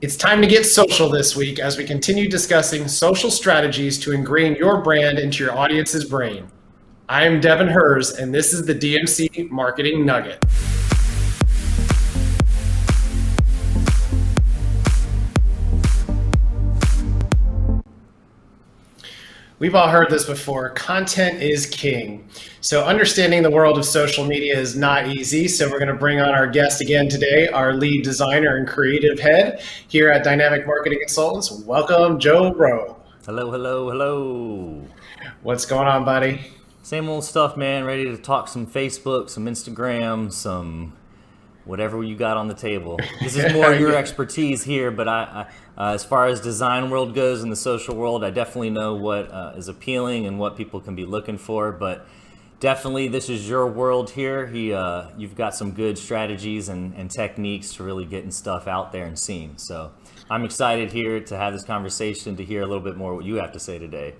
It's time to get social this week as we continue discussing social strategies to ingrain your brand into your audience's brain. I am Devin Hers, and this is the DMC Marketing Nugget. We've all heard this before. Content is king. So, understanding the world of social media is not easy. So, we're going to bring on our guest again today, our lead designer and creative head here at Dynamic Marketing Consultants. Welcome, Joe Rowe. Hello, hello, hello. What's going on, buddy? Same old stuff, man. Ready to talk some Facebook, some Instagram, some whatever you got on the table. This is more your expertise here, but I, I uh, as far as design world goes in the social world, I definitely know what uh, is appealing and what people can be looking for. But definitely, this is your world here. He, uh, you've got some good strategies and, and techniques to really getting stuff out there and seen. So I'm excited here to have this conversation to hear a little bit more what you have to say today.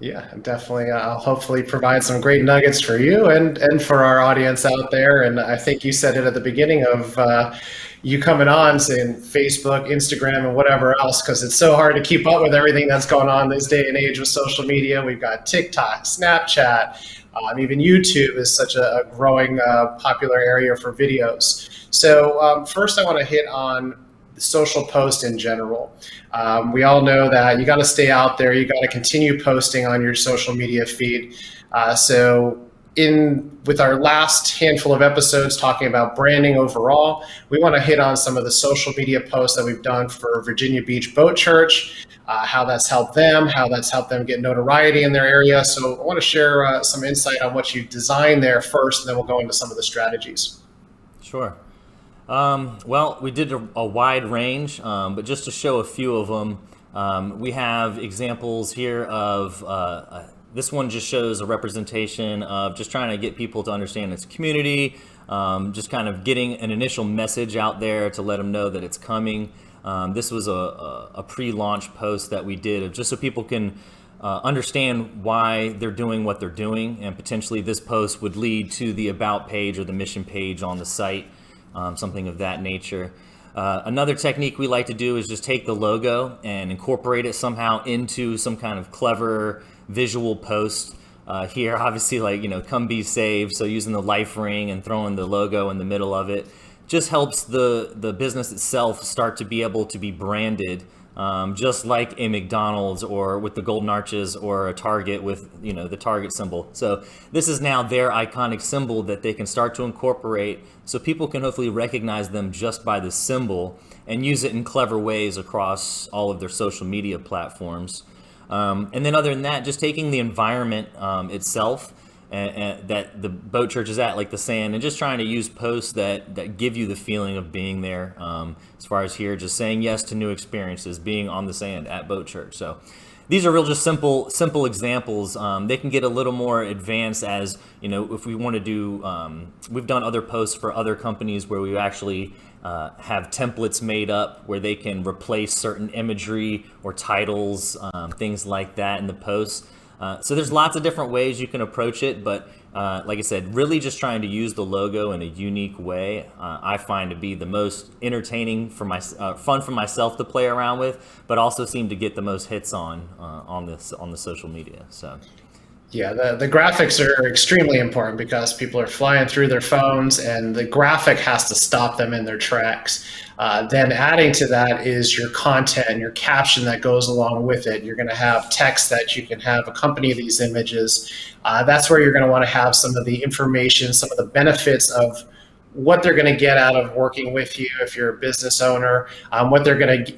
Yeah, definitely. I'll hopefully provide some great nuggets for you and and for our audience out there. And I think you said it at the beginning of uh, you coming on, saying Facebook, Instagram, and whatever else, because it's so hard to keep up with everything that's going on this day and age with social media. We've got TikTok, Snapchat, um, even YouTube is such a, a growing uh, popular area for videos. So um, first, I want to hit on social post in general. Um, we all know that you got to stay out there. You got to continue posting on your social media feed. Uh, so in with our last handful of episodes talking about branding overall, we want to hit on some of the social media posts that we've done for Virginia Beach Boat Church, uh, how that's helped them, how that's helped them get notoriety in their area. So I want to share uh, some insight on what you designed there first, and then we'll go into some of the strategies. Sure. Um, well, we did a, a wide range, um, but just to show a few of them, um, we have examples here of uh, uh, this one just shows a representation of just trying to get people to understand its community, um, just kind of getting an initial message out there to let them know that it's coming. Um, this was a, a, a pre-launch post that we did just so people can uh, understand why they're doing what they're doing, and potentially this post would lead to the about page or the mission page on the site, um, something of that nature. Uh, another technique we like to do is just take the logo and incorporate it somehow into some kind of clever visual post. Uh, here, obviously, like, you know, come be saved. So using the life ring and throwing the logo in the middle of it just helps the, the business itself start to be able to be branded um, just like a McDonald's or with the golden arches or a Target with you know the Target symbol. So this is now their iconic symbol that they can start to incorporate, so people can hopefully recognize them just by the symbol and use it in clever ways across all of their social media platforms. Um, and then other than that, just taking the environment um, itself and, and that the boat church is at, like the sand, and just trying to use posts that that give you the feeling of being there. Um, as far as here, just saying yes to new experiences, being on the sand at boat church. So these are real just simple simple examples um, they can get a little more advanced as you know if we want to do um, we've done other posts for other companies where we actually uh, have templates made up where they can replace certain imagery or titles um, things like that in the posts uh, so there's lots of different ways you can approach it, but uh, like I said, really just trying to use the logo in a unique way. Uh, I find to be the most entertaining for my uh, fun for myself to play around with, but also seem to get the most hits on uh, on this on the social media. So. Yeah, the, the graphics are extremely important because people are flying through their phones and the graphic has to stop them in their tracks. Uh, then adding to that is your content, your caption that goes along with it. You're going to have text that you can have accompany these images. Uh, that's where you're going to want to have some of the information, some of the benefits of what they're going to get out of working with you if you're a business owner, um, what they're going to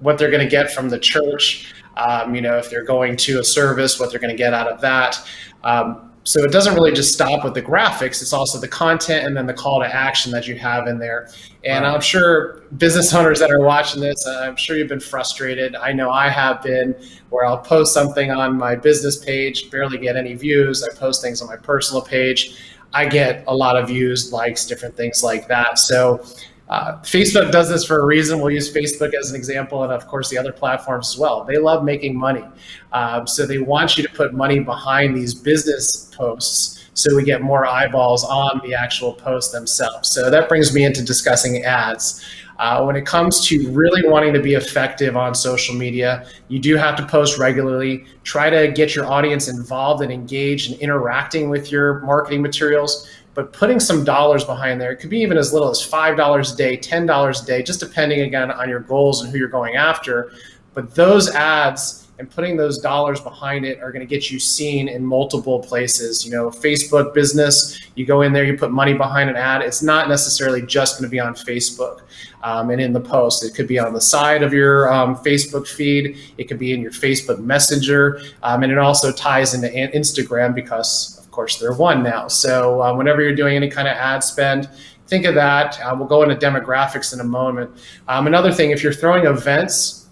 what they're going to get from the church um, you know, if they're going to a service, what they're going to get out of that. Um, so it doesn't really just stop with the graphics it's also the content and then the call to action that you have in there. And i'm sure business owners that are watching this i'm sure you've been frustrated. I know i have been where i'll post something on my business page barely get any views. I post things on my personal page. I get a lot of views likes different things like that. So uh, Facebook does this for a reason. We'll use Facebook as an example, and of course, the other platforms as well. They love making money. Um, so they want you to put money behind these business posts so we get more eyeballs on the actual posts themselves. So that brings me into discussing ads. Uh, when it comes to really wanting to be effective on social media, you do have to post regularly. Try to get your audience involved and engaged and interacting with your marketing materials. But putting some dollars behind there, it could be even as little as $5 a day, $10 a day, just depending again on your goals and who you're going after. But those ads, and putting those dollars behind it are going to get you seen in multiple places. You know, Facebook business, you go in there, you put money behind an ad. It's not necessarily just going to be on Facebook um, and in the post. It could be on the side of your um, Facebook feed. It could be in your Facebook Messenger, um, and it also ties into Instagram because, of course, they're one now. So uh, whenever you're doing any kind of ad spend. Think of that. Uh, we'll go into demographics in a moment. Um, another thing, if you're throwing events,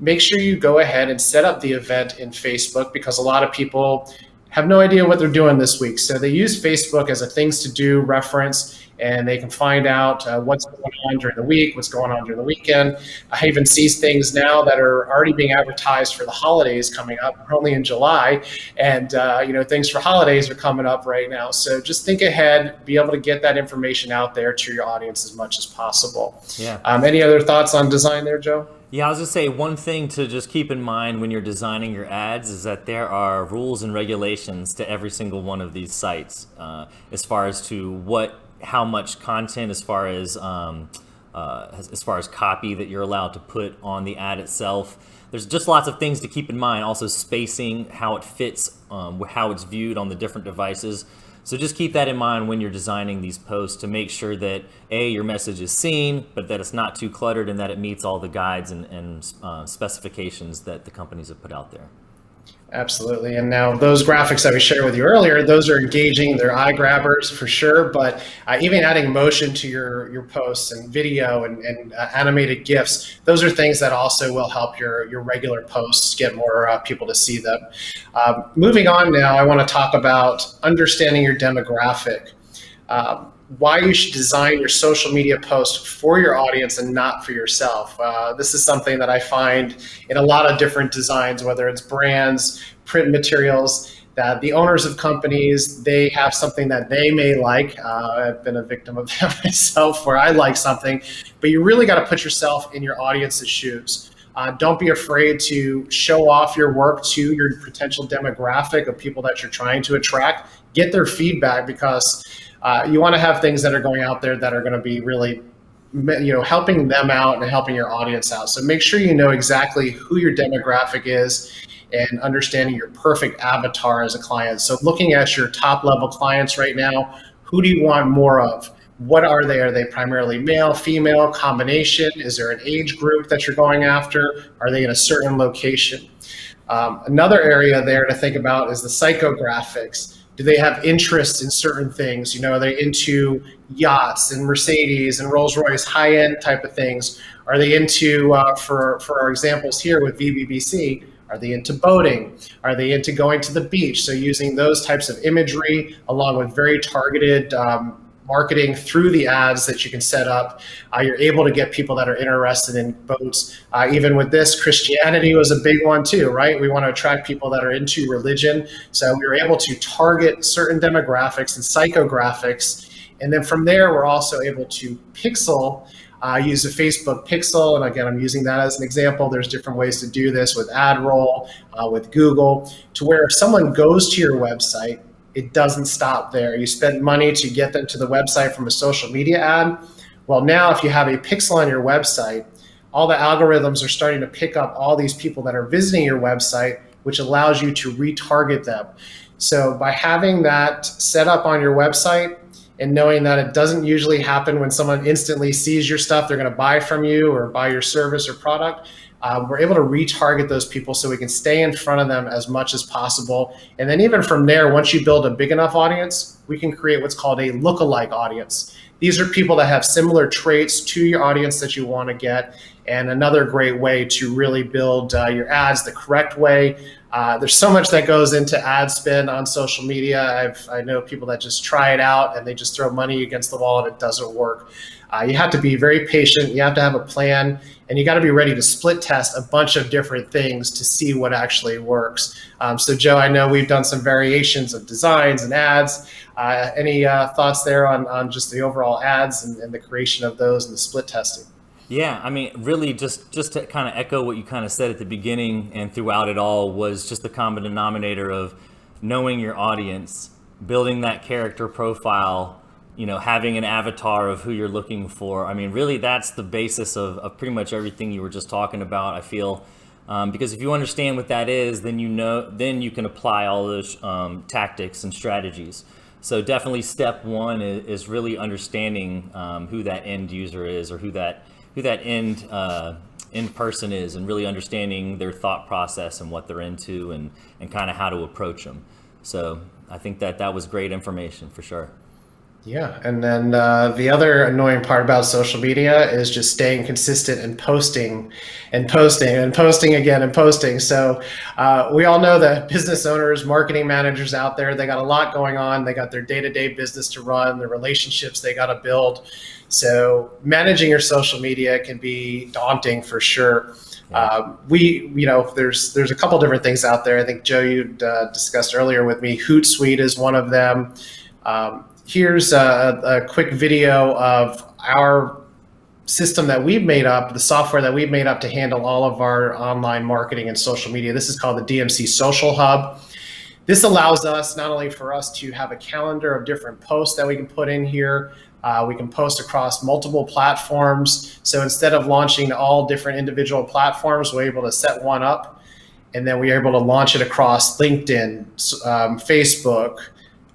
make sure you go ahead and set up the event in Facebook because a lot of people have no idea what they're doing this week. So they use Facebook as a things to do reference and they can find out uh, what's going on during the week, what's going on during the weekend. I even see things now that are already being advertised for the holidays coming up. We're only in July, and uh, you know things for holidays are coming up right now. So just think ahead, be able to get that information out there to your audience as much as possible. Yeah. Um, any other thoughts on design there, Joe? Yeah, I was just say one thing to just keep in mind when you're designing your ads is that there are rules and regulations to every single one of these sites uh, as far as to what, how much content, as far as um, uh, as, as far as copy that you're allowed to put on the ad itself. There's just lots of things to keep in mind. Also, spacing, how it fits, um, how it's viewed on the different devices. So just keep that in mind when you're designing these posts to make sure that A, your message is seen, but that it's not too cluttered and that it meets all the guides and, and uh, specifications that the companies have put out there. Absolutely. And now those graphics that we shared with you earlier, those are engaging. They're eye grabbers for sure. But uh, even adding motion to your your posts and video and, and uh, animated GIFs, those are things that also will help your your regular posts get more uh, people to see them. Um, moving on now, I want to talk about understanding your demographic. Um, why you should design your social media post for your audience and not for yourself. Uh, this is something that I find in a lot of different designs, whether it's brands, print materials. That the owners of companies they have something that they may like. Uh, I've been a victim of that myself, where I like something, but you really got to put yourself in your audience's shoes. Uh, don't be afraid to show off your work to your potential demographic of people that you're trying to attract. Get their feedback because uh, you want to have things that are going out there that are going to be really you know helping them out and helping your audience out. So make sure you know exactly who your demographic is and understanding your perfect avatar as a client. So looking at your top level clients right now who do you want more of? What are they? Are they primarily male female combination? Is there an age group that you're going after? Are they in a certain location? Um, another area there to think about is the psychographics do they have interest in certain things? You know, are they into yachts and Mercedes and Rolls Royce, high end type of things? Are they into, uh, for for our examples here with VBBC, are they into boating? Are they into going to the beach? So using those types of imagery along with very targeted um, marketing through the ads that you can set up. Uh, you're able to get people that are interested in boats. Uh, even with this, Christianity was a big one too, right? We want to attract people that are into religion. So we were able to target certain demographics and psychographics. And then from there, we're also able to pixel. Uh, use a Facebook pixel, and again, I'm using that as an example. There's different ways to do this with AdRoll, uh, with Google, to where if someone goes to your website, it doesn't stop there. You spend money to get them to the website from a social media ad. Well, now if you have a pixel on your website, all the algorithms are starting to pick up all these people that are visiting your website, which allows you to retarget them. So by having that set up on your website and knowing that it doesn't usually happen when someone instantly sees your stuff, they're going to buy from you or buy your service or product uh, we're able to retarget those people so we can stay in front of them as much as possible. And then even from there, once you build a big enough audience, we can create what's called a lookalike audience. These are people that have similar traits to your audience that you want to get. And another great way to really build uh, your ads the correct way. Uh, there's so much that goes into ad spend on social media. I've, I know people that just try it out and they just throw money against the wall and it doesn't work. Uh, you have to be very patient. You have to have a plan, and you got to be ready to split test a bunch of different things to see what actually works. Um, so, Joe, I know we've done some variations of designs and ads. Uh, any uh, thoughts there on, on just the overall ads and, and, the creation of those and the split testing? Yeah, I mean, really, just just to kind of echo what you kind of said at the beginning and throughout it all was just the common denominator of knowing your audience, building that character profile, you know, having an avatar of who you're looking for. I mean, really, that's the basis of, of pretty much everything you were just talking about. I feel. Um, because if you understand what that is, then you know, then you can apply all those um, tactics and strategies. So definitely, step one is, is really understanding um, who that end user is, or who that who that end uh, end person is, and really understanding their thought process and what they're into, and and kind of how to approach them. So I think that that was great information for sure. Yeah, and then uh, the other annoying part about social media is just staying consistent and posting, and posting and posting again and posting. So uh, we all know that business owners, marketing managers out there, they got a lot going on. They got their day-to-day business to run, the relationships they got to build. So managing your social media can be daunting for sure. Um, we, you know, there's there's a couple different things out there. I think Joe, you uh, discussed earlier with me. Hootsuite is one of them. Um, here's a, a quick video of our system that we've made up, the software that we've made up to handle all of our online marketing and social media. This is called the DMC Social Hub. This allows us not only for us to have a calendar of different posts that we can put in here, uh, we can post across multiple platforms. So instead of launching all different individual platforms, we're able to set one up and then we're able to launch it across LinkedIn, um, Facebook,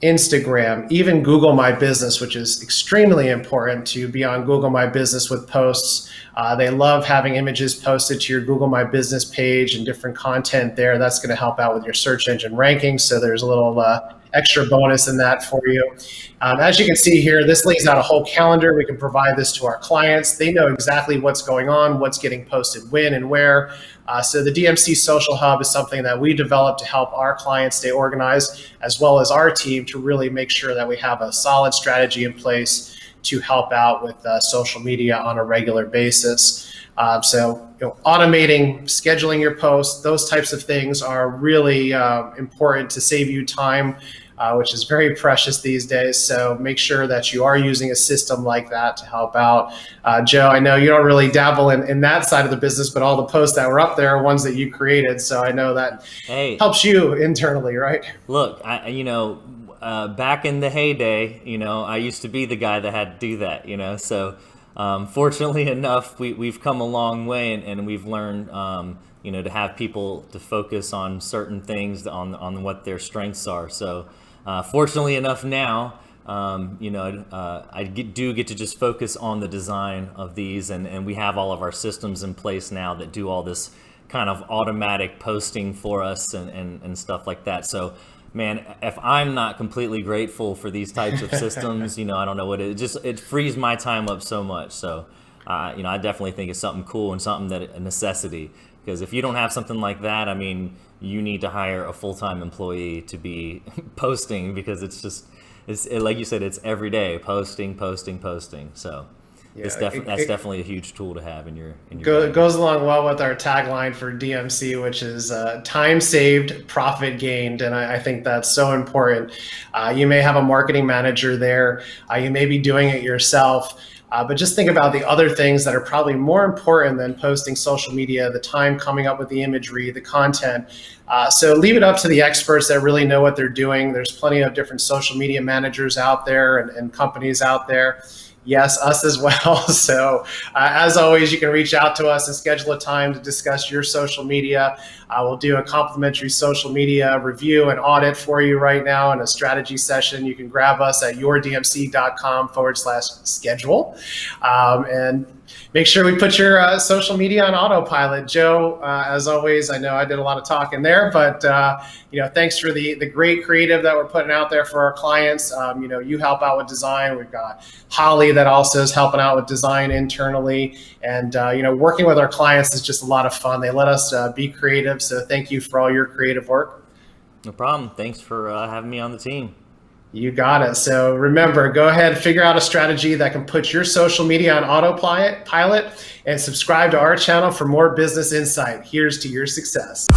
Instagram, even Google My Business, which is extremely important to be on Google My Business with posts. Uh, they love having images posted to your Google My Business page and different content there. That's going to help out with your search engine rankings. So there's a little uh, extra bonus in that for you. Um, as you can see here, this lays out a whole calendar. We can provide this to our clients. They know exactly what's going on, what's getting posted when and where. Uh, so the DMC Social Hub is something that we developed to help our clients stay organized, as well as our team to really make sure that we have a solid strategy in place to help out with uh, social media on a regular basis. Um, so, you know, automating, scheduling your posts, those types of things are really uh, important to save you time uh, which is very precious these days. So make sure that you are using a system like that to help out. Uh, Joe, I know you don't really dabble in, in that side of the business, but all the posts that were up there are ones that you created. So I know that hey, helps you internally, right? Look, I, you know, uh, back in the heyday, you know, I used to be the guy that had to do that, you know, so. Um, fortunately enough, we, we've come a long way and, and we've learned, um, you know, to have people to focus on certain things on, on what their strengths are. So, uh, fortunately enough now, um, you know, uh, I get, do get to just focus on the design of these, and, and we have all of our systems in place now that do all this kind of automatic posting for us and, and, and stuff like that. So, man, if I'm not completely grateful for these types of systems, you know, I don't know what it, it just it frees my time up so much. So, uh, you know, I definitely think it's something cool and something that a necessity because if you don't have something like that, I mean, you need to hire a full-time employee to be posting because it's just it's it, like you said it's every day posting posting posting so yeah, it's def- it, that's it, definitely a huge tool to have in your in your go, goes along well with our tagline for DMC, which is uh, time saved, profit gained, and I, I think that's so important. Uh, you may have a marketing manager there, uh, you may be doing it yourself. Uh, but just think about the other things that are probably more important than posting social media, the time coming up with the imagery, the content. Uh, so leave it up to the experts that really know what they're doing. There's plenty of different social media managers out there and, and companies out there yes, us as well. So, uh, as always, you can reach out to us and schedule a time to discuss your social media. Uh, we'll do a complimentary social media review and audit for you right now in a strategy session. You can grab us at yourdmc.com forward slash schedule. Um, and make sure we put your uh, social media on autopilot. Joe, uh, as always, I know I did a lot of talking there, but uh, you know, thanks for the the great creative that we're putting out there for our clients. Um, you know, you help out with design. We've got Holly that also is helping out with design internally, and uh, you know, working with our clients is just a lot of fun. They let us uh, be creative, so thank you for all your creative work. No problem. Thanks for uh, having me on the team. You got it. So remember, go ahead, figure out a strategy that can put your social media on autopilot and subscribe to our channel for more business insight. Here's to your success.